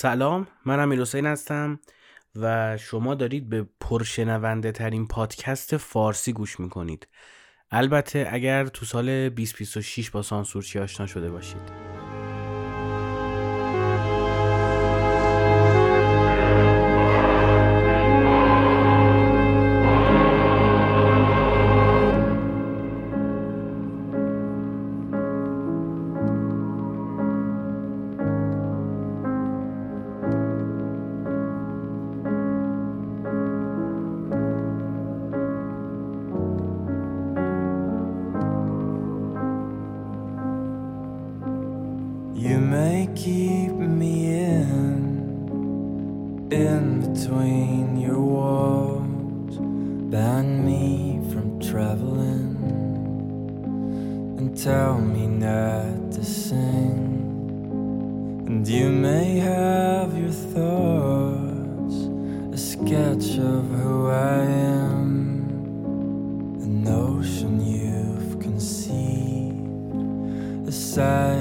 سلام من امیر حسین هستم و شما دارید به پرشنونده ترین پادکست فارسی گوش می‌کنید. البته اگر تو سال 2026 با سانسورچی آشنا شده باشید. you may have your thoughts, a sketch of who I am, a notion you've conceived, a side.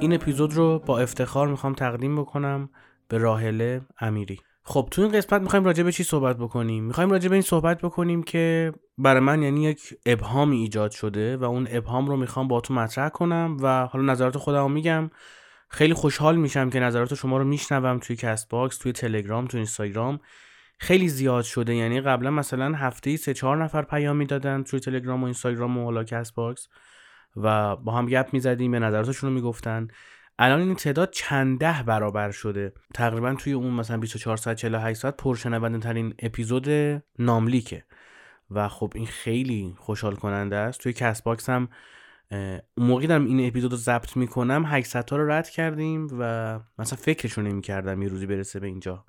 این اپیزود رو با افتخار می‌خوام تقدیم بکنم به راحله امیری. خب تو این قسمت می‌خوایم راجع به چی صحبت بکنیم؟ می‌خوایم راجع به این صحبت بکنیم که برای من یعنی یک ابهامی ایجاد شده و اون ابهام رو می‌خوام با تو مطرح کنم و حالا نظرات خودم رو میگم. خیلی خوشحال میشم که نظرات شما رو میشنوم توی Castbox توی تلگرام توی اینستاگرام خیلی زیاد شده. یعنی قبلا مثلا هفته ای سه چهار نفر پیام می‌دادن توی تلگرام و اینستاگرام و حالا Castbox و با هم گپ می‌زدیم به نظراتشون رو می‌گفتن. الان این تعداد چند ده برابر شده. تقریبا توی اون مثلا 24 ساعت 48 ساعت پرشنونده ترین اپیزود ناملیکه. و خب این خیلی خوشحال کننده است. توی Castbox هم موقعی دارم این اپیزود رو ضبط می‌کنم. 800 تا رو رد کردیم و مثلا فکرشو نمی‌کردم یه روزی برسه به اینجا.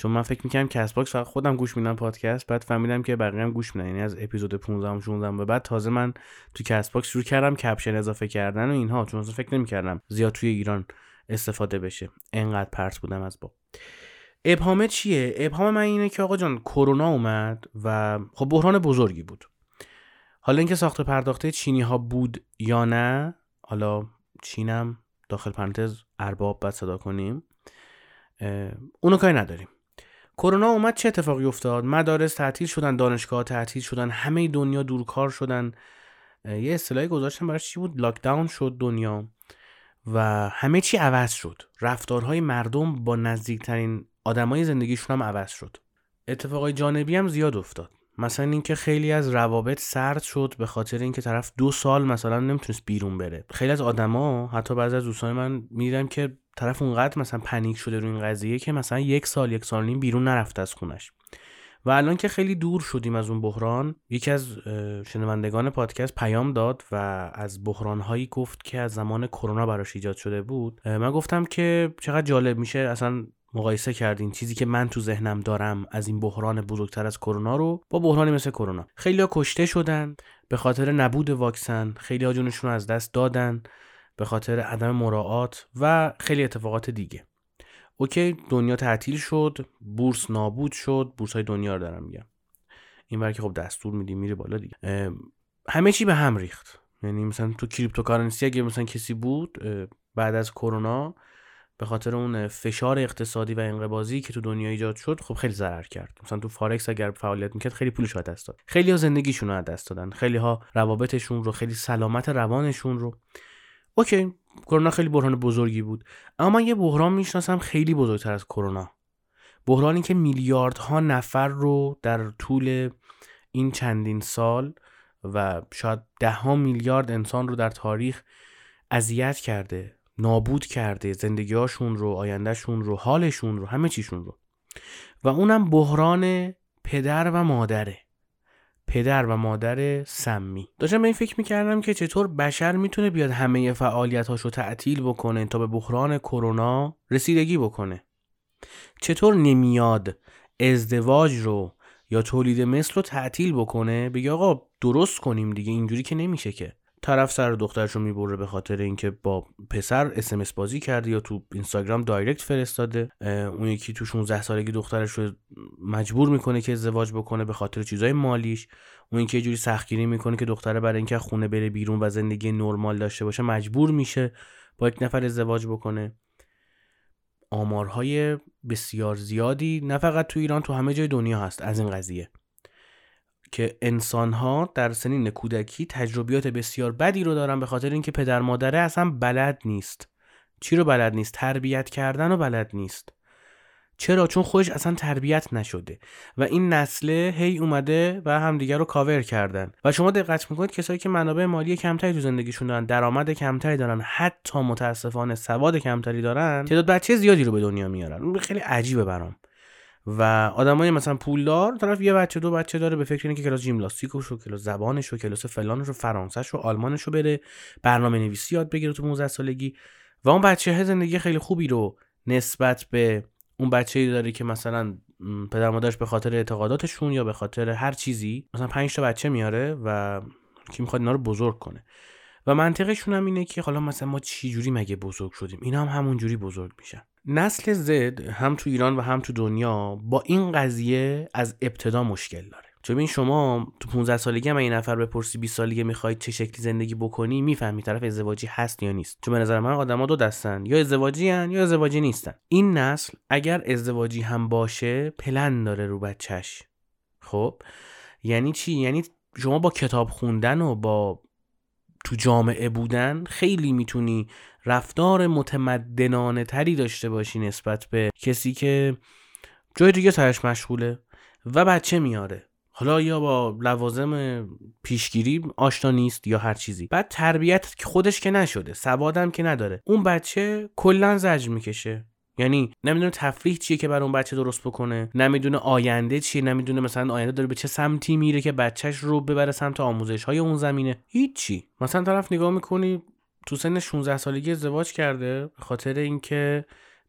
چون من فکر می‌کنم Castbox فقط خودم گوش میدم پادکست بعد فهمیدم که بقیه هم گوش میدن. یعنی از اپیزود 15 16 و بعد تازه من تو Castbox شروع کردم caption اضافه کردن و اینها. چون اصلا فکر نمی‌کردم زیاد توی ایران استفاده بشه. انقدر پرت بودم از با ابهامه چیه؟ ابهام من اینه که آقا جان کرونا اومد و خب بحران بزرگی بود. حالا اینکه ساخت پرداخته چینی ها بود یا نه حالا چینم داخل پرانتز ارباب بعدی صدا کنیم اونو کاری نداریم. کرونا اومد چه اتفاقی افتاد؟ مدارس تعطیل شدن دانشگاه تعطیل شدن همه دنیا دورکار شدن. یه اصطلاحی گذاشتن برای چی بود؟ لاکداون شد دنیا. و همه چی عوض شد. رفتارهای مردم با نزدیکترین آدمای زندگیشون هم عوض شد. اتفاقای جانبی هم زیاد افتاد. مثلا اینکه خیلی از روابط سرد شد به خاطر اینکه طرف دو سال مثلا نمی‌تونست بیرون بره. خیلی از آدما حتی بعضی از دوستان من می‌دیدم که طرف اونقدر مثلا پنیک شده روی این قضیه که مثلا یک سال یک سال نیم بیرون نرفته از خونش. و الان که خیلی دور شدیم از اون بحران یکی از شنوندگان پادکست پیام داد و از بحران هایی گفت که از زمان کرونا براش ایجاد شده بود. من گفتم که چقدر جالب میشه اصلا مقایسه کردین. چیزی که من تو ذهنم دارم از این بحران بزرگتر از کرونا رو با بحرانی مثل کرونا. خیلی ها کشته شدن به خاطر نبود واکسن. خیلی جونشون از دست دادن به خاطر عدم مراعات و خیلی اتفاقات دیگه. OK دنیا تعطیل شد بورس نابود شد بورس های دنیا رو دارم میگم. این که خب دستور میدی میره بالا دیگه. همه چی به هم ریخت. یعنی مثلا تو cryptocurrency اگه مثلا کسی بود بعد از کرونا به خاطر اون فشار اقتصادی و انقباضی که تو دنیا ایجاد شد خب خیلی ضرر کرد. مثلا تو فارکس اگر فعالیت می‌کرد خیلی پولش رو دست داد. خیلی ها زندگیشون رو دست دادن. خیلی ها روابطشون رو خیلی سلامت روانشون رو. اوکی کرونا خیلی بحران بزرگی بود. اما من یه بحران می‌شناسم خیلی بزرگتر از کرونا. بحرانی که میلیاردها نفر رو در طول این چندین سال و شاید ده میلیارد انسان رو در تاریخ اذیت کرده. نابود کرده زندگیهاشون رو آیندهشون رو حالشون رو همه چیشون رو. و اونم بحران پدر و مادره. پدر و مادر سمی. داشتم به این فکر می‌کردم که چطور بشر می‌تونه بیاد همه فعالیتاش رو تعطیل بکنه تا به بحران کرونا رسیدگی بکنه. چطور نمیاد ازدواج رو یا تولید مثل رو تعطیل بکنه؟ بگه آقا درست کنیم دیگه اینجوری که نمیشه که. طرف سر دخترش رو می‌بره به خاطر اینکه با پسر اس بازی کرده یا تو اینستاگرام دایرکت فرستاده اون یکی تو 16 سالگی دخترش رو مجبور می‌کنه که ازدواج بکنه به خاطر چیزای مالیش. اون یکی یه جوری سختگیری می‌کنه که دختره برای اینکه خونه بره بیرون و زندگی نرمال داشته باشه مجبور میشه با یک نفر ازدواج بکنه. آمارهای بسیار زیادی نه فقط تو ایران تو همه جای دنیا هست از این قضیه. که انسان ها در سنین کودکی تجربیات بسیار بدی رو دارن به خاطر اینکه پدر مادره اصلا بلد نیست. چی رو بلد نیست؟ تربیت کردن رو بلد نیست. چرا؟ چون خودش اصلا تربیت نشده و این نسله هی اومده و همدیگه رو کاور کردن. و شما دقت می‌کنید کسایی که منابع مالی کمتری تو زندگیشون دارن درآمد کمتری دارن حتی متاسفانه سواد کمتری دارن تعداد بچه زیادی رو به دنیا میارن. خیلی عجیبه برام. و آدمای مثلا پولدار طرف یه بچه دو بچه داره به فکر اینه که کلاس ژیمناستیکش رو کلاس زبانش رو کلاس فلانش رو فرانسهش رو آلمانش رو بره برنامه نویسی یاد بگیره تو 19 سالگی. و اون بچه زندگی خیلی خوبی رو نسبت به اون بچه ای داره که مثلا پدر مادرش به خاطر اعتقاداتشون یا به خاطر هر چیزی مثلا 5 تا بچه میاره و کی می‌خواد اینا رو بزرگ کنه. و منطقشون هم اینه که حالا مثلا ما چی جوری مگه بزرگ شدیم؟ اینا هم همون جوری بزرگ میشن. نسل زد هم تو ایران و هم تو دنیا با این قضیه از ابتدا مشکل داره. چون این شما تو 15 سالگی هم این نفر بپرسی 20 سالگی می‌خواید چه شکلی زندگی بکنی می‌فهمی طرف ازدواجی هست یا نیست. چون به نظر من آدما دو دستن یا ازدواجی هن یا ازدواجی نیستن. این نسل اگر ازدواجی هم باشه پلن داره رو بچهش. خب؟ یعنی چی؟ یعنی شما با کتاب خوندن و با تو جامعه بودن خیلی می‌تونی رفتار متمدنانه تری داشته باشی نسبت به کسی که جای دیگه سرش مشغوله و بچه میاره. حالا یا با لوازم پیشگیری آشنا نیست یا هر چیزی. بعد تربیت خودش که نشده سوادم که نداره. اون بچه کلا زجر می‌کشه. یعنی نمی‌دونه تفریح چیه که بر اون بچه درست بکنه نمی‌دونه آینده چیه نمی‌دونه مثلا آینده داره به چه سمتی میره که بچهش رو ببره سمت آموزش های اون زمینه. هیچی. مثلا طرف نگاه می‌کنی تو سن 16 سالگی ازدواج کرده به خاطر اینکه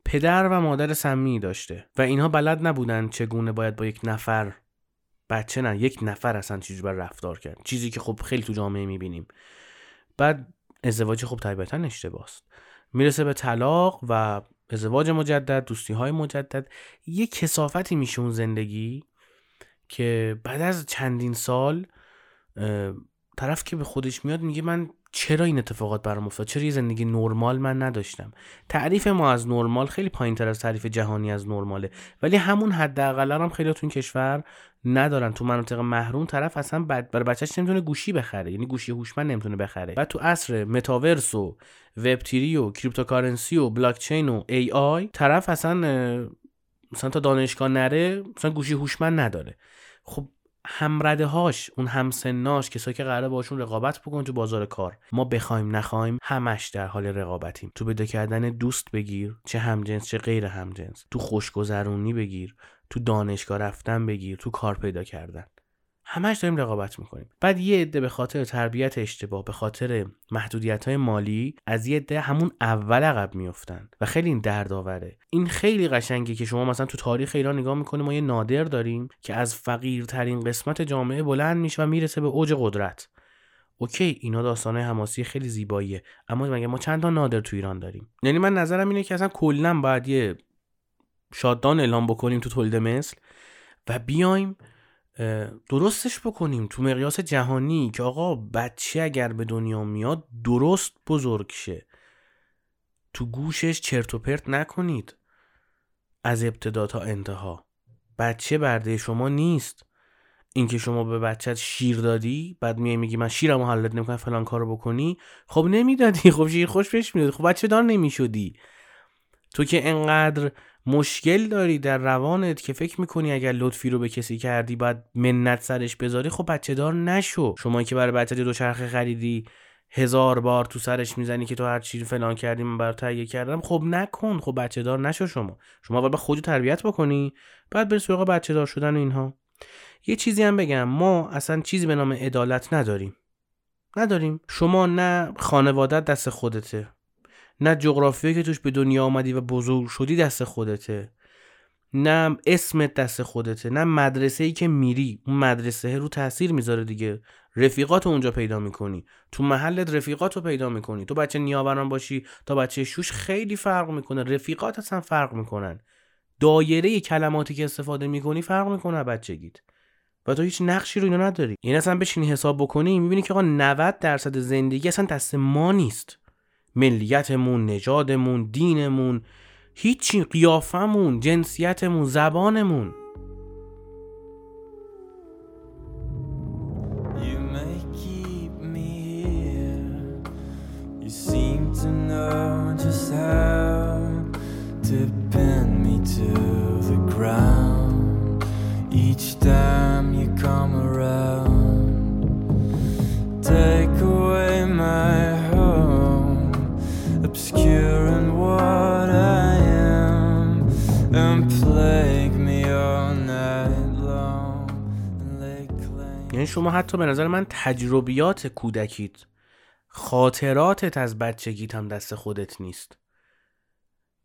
پدر و مادر سمی داشته و اینها بلد نبودن چگونه باید با یک نفر بچه نه یک نفر اصلا چیزی بر رفتار کرد. چیزی که خب خیلی تو جامعه می‌بینیم. بعد ازدواج خب طبیعتا اشتباست. می‌رسه به طلاق و ازدواج مجدد دوستی های مجدد یه کسافتی میشه اون زندگی که بعد از چندین سال طرف که به خودش میاد میگه من چرا این اتفاقات برام افتاد؟ چرا یه زندگی نرمال من نداشتم؟ تعریف ما از نرمال خیلی پایین تر از تعریف جهانی از نرماله. ولی همون حداقل هم خیلی تو این کشور ندارن. تو مناطق محروم طرف اصلا بعد برای بچهش نمی‌تونه گوشی بخره. یعنی گوشی هوشمند نمی‌تونه بخره. بعد تو عصر متاورس و وب و cryptocurrency و بلاک چین و AI طرف اصلا مثلا تا دانشگاه نره مثلا گوشی هوشمند نداره. خب همرده هاش اون همسناش کسایی که قراره باشون رقابت بکنن تو بازار کار. ما بخوایم نخوایم همش در حال رقابتیم. تو پیدا کردن دوست بگیر چه همجنس چه غیر همجنس. تو خوشگذرونی بگیر تو دانشگاه رفتن بگیر تو کار پیدا کردن. همش داریم رقابت می‌کنیم. بعد یه عده به خاطر تربیت اشتباه به خاطر محدودیت های مالی از یه عده همون اول عقب میفتن و خیلی این دردآوره. این خیلی قشنگه که شما مثلا تو تاریخ ایران نگاه می‌کنیم ما یه نادر داریم که از فقیرترین قسمت جامعه بلند میشه و می‌رسه به اوج قدرت. اوکی اینا داستانه حماسی خیلی زیباییه اما مگه ما چند تا نادر تو ایران داریم؟ یعنی من نظرم اینه که اصلا کلا باید یه شادان اعلام بکنیم تو تولید مثل و بیایم درستش بکنیم تو مقیاس جهانی که آقا بچه اگر به دنیا میاد درست بزرگ شه. تو گوشش چرت و پرت نکنید. از ابتدا تا انتها. بچه برده شما نیست. اینکه شما به بچت شیر دادی بعد میای میگی من شیرمو حلت نمی‌کنم فلان کارو بکنی. خب نمی‌دادی. خب شیر خوش بهش می‌دادی خب بچه دار نمی‌شدی. تو که انقدر مشکل داری در روانت که فکر می‌کنی اگر لطفی رو به کسی کردی بعد منت سرش بذاری خب بچه دار نشو. شما که برای بچه دو چرخه خریدی هزار بار تو سرش می‌زنی که تو هر چیزی فلان کردی من برات تهیه کردم خب نکن. خب بچه دار نشو شما. شما اول به خودت تربیت بکنی بعد بری سراغ بچه دار شدن و اینها. یه چیزی هم بگم ما اصلا چیزی به نام عدالت نداریم. نداریم. شما نه خانواده دست خودته. نه جغرافیایی که توش به دنیا آمدی و بزرگ شدی دست خودته نه اسمت دست خودته نه مدرسه ای که میری اون مدرسه رو تاثیر می‌ذاره دیگه. رفیقات اونجا پیدا می‌کنی. تو محلت رفیقات رو پیدا می‌کنی. تو بچه نیاوران باشی تا بچه شوش خیلی فرق می‌کنه. رفیقات اصلا فرق می‌کنن. دایره کلماتی که استفاده می‌کنی فرق می‌کنه بچگیت. و تو هیچ نقشی رو اینا نداری. این اصلا بشینی حساب بکنی می‌بینی که آقا 90 درصد زندگی اصلا دست ما نیست. ملیتمون نژادمون دینمون هیچی قیافمون جنسیتمون زبانمون. یعنی شما حتی به نظر من تجربیات کودکیت خاطراتت از بچگیت هم دست خودت نیست.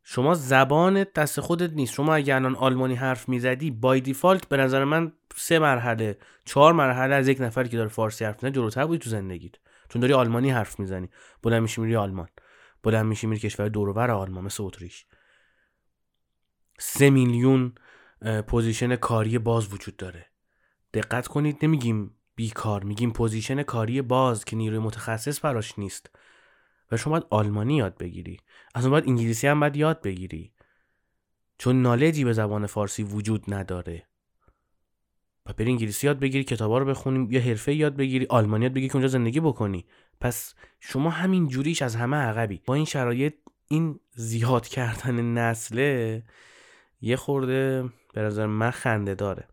شما زبانت دست خودت نیست. شما اگر الان آلمانی حرف می‌زدی بای دیفالت به نظر من سه مرحله چهار مرحله از یک نفری که داره فارسی حرف می‌زنه جلوتر بودی تو زندگیت. چون داری آلمانی حرف می‌زنی. بلند میشی میری آلمان. بلند میشی میری کشور دورور آلمان مثل اتریش. سه میلیون position کاری باز وجود داره. دقت کنید نمیگیم بیکار میگیم position کاری باز که نیروی متخصص براش نیست. و شما باید آلمانی یاد بگیری. اصلا باید انگلیسی هم باید یاد بگیری. چون knowledge ی به زبان فارسی وجود نداره. و بری انگلیسی یاد بگیری کتابا رو بخونیم یا حرفه یاد بگیری آلمانی یاد بگیری که اونجا زندگی بکنی. پس شما همین جوریش از همه عقبی. با این شرایط این زیاد کردن نسله یه خورده به نظر من خنده داره.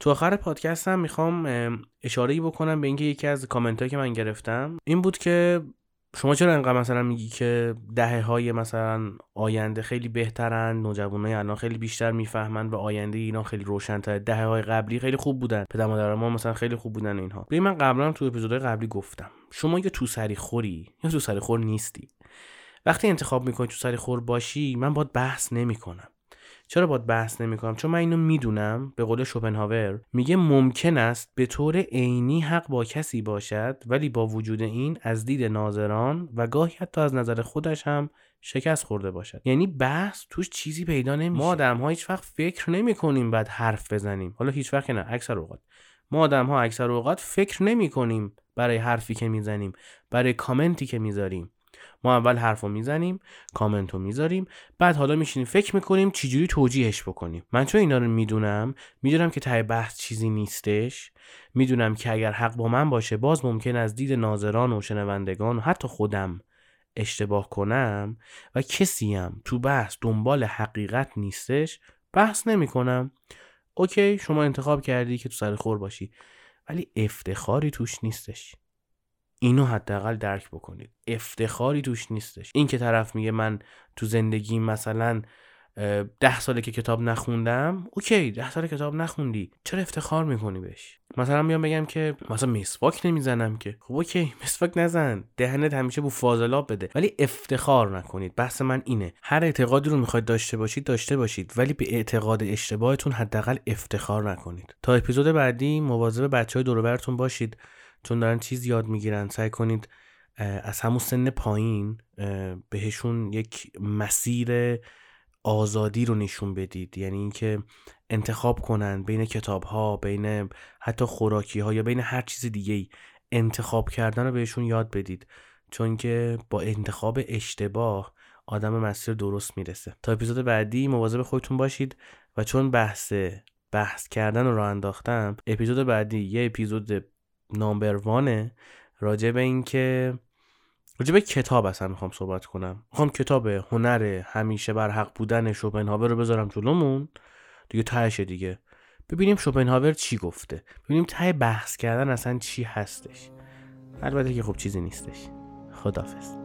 تو آخر پادکست هم می‌خوام اشاره بکنم به اینکه یکی از کامنت که من گرفتم این بود که شما چرا انقدر مثلا میگی که دهه های مثلا آینده خیلی بهترن نوجوانای الان خیلی بیشتر می‌فهمن و آینده اینا خیلی روشنتر دهه های قبلی خیلی خوب بودن. پدر مادر ما مثلا خیلی خوب بودن اینها. ببین من قبلا تو اپیزودهای قبلی گفتم شما یه تو سری خوری یا تو سری خور نیستی. وقتی انتخاب می‌کنی تو سری خور باشی من باید بحث نمی‌کنم. چرا باید بحث نمی‌کنم؟ چون من اینو می‌دونم به قول شوپنهاور میگه ممکن است به طور عینی حق با کسی باشد ولی با وجود این از دید ناظران و گاهی حتی از نظر خودش هم شکست خورده باشد. یعنی بحث توش چیزی پیدا نمیشه. ما آدم ها هیچ وقت فکر نمی کنیم بعد حرف بزنیم. حالا هیچ وقت نه اکثر اوقات. ما آدم ها اکثر اوقات فکر نمی کنیم برای حرفی که می‌زنیم برای کامنتی که می‌ذاریم. ما اول حرف رو می‌زنیم کامنت رو می‌ذاریم بعد حالا میشینیم فکر می‌کنیم چجوری توجیهش بکنیم. من چون اینا رو می‌دونم می‌دونم که ته بحث چیزی نیستش. می‌دونم که اگر حق با من باشه باز ممکن از دید ناظران و شنوندگان و حتی خودم اشتباه کنم و کسیم تو بحث دنبال حقیقت نیستش بحث نمی‌کنم. اوکی شما انتخاب کردی که تو سر خور باشی ولی افتخاری توش نیستش. اینو حداقل درک بکنید. افتخاری توش نیستش. این که طرف میگه من تو زندگی مثلا ده ساله که کتاب نخوندم OK ده سال کتاب نخوندی. چرا افتخار می‌کنی بهش؟ مثلا میام بگم که مثلا مسواک نمی‌زنم که. خب OK مسواک نزن. دهنت همیشه بو فاضلاب بده. ولی افتخار نکنید. بحث من اینه. هر اعتقادی رو می‌خواید داشته باشید داشته باشید. ولی به اعتقاد اشتباهتون حداقل افتخار نکنید. تا اپیزود بعدی مواظب بچه های دور باشید. چون دارن چیز یاد می‌گیرن سعی کنید از همون سن پایین بهشون یک مسیر آزادی رو نشون بدید. یعنی اینکه انتخاب کنن بین کتاب ها بین حتی خوراکی ها یا بین هر چیز دیگه ای انتخاب کردن رو بهشون یاد بدید. چون که با انتخاب اشتباه آدم مسیر درست می‌رسه. تا اپیزود بعدی مواظب خودتون باشید و چون بحث بحث کردن رو راه انداختم اپیزود بعدی یه اپیزود نامبر وانه راجع به اینکه راجع به کتاب اصلا می‌خوام صحبت کنم. می‌خوام کتاب هنر همیشه بر حق بودن شوپنهاور رو بذارم جلومون. دیگه تهشه دیگه. ببینیم شوپنهاور چی گفته. ببینیم ته بحث کردن اصلا چی هستش. البته که خب چیزی نیستش. خدافظ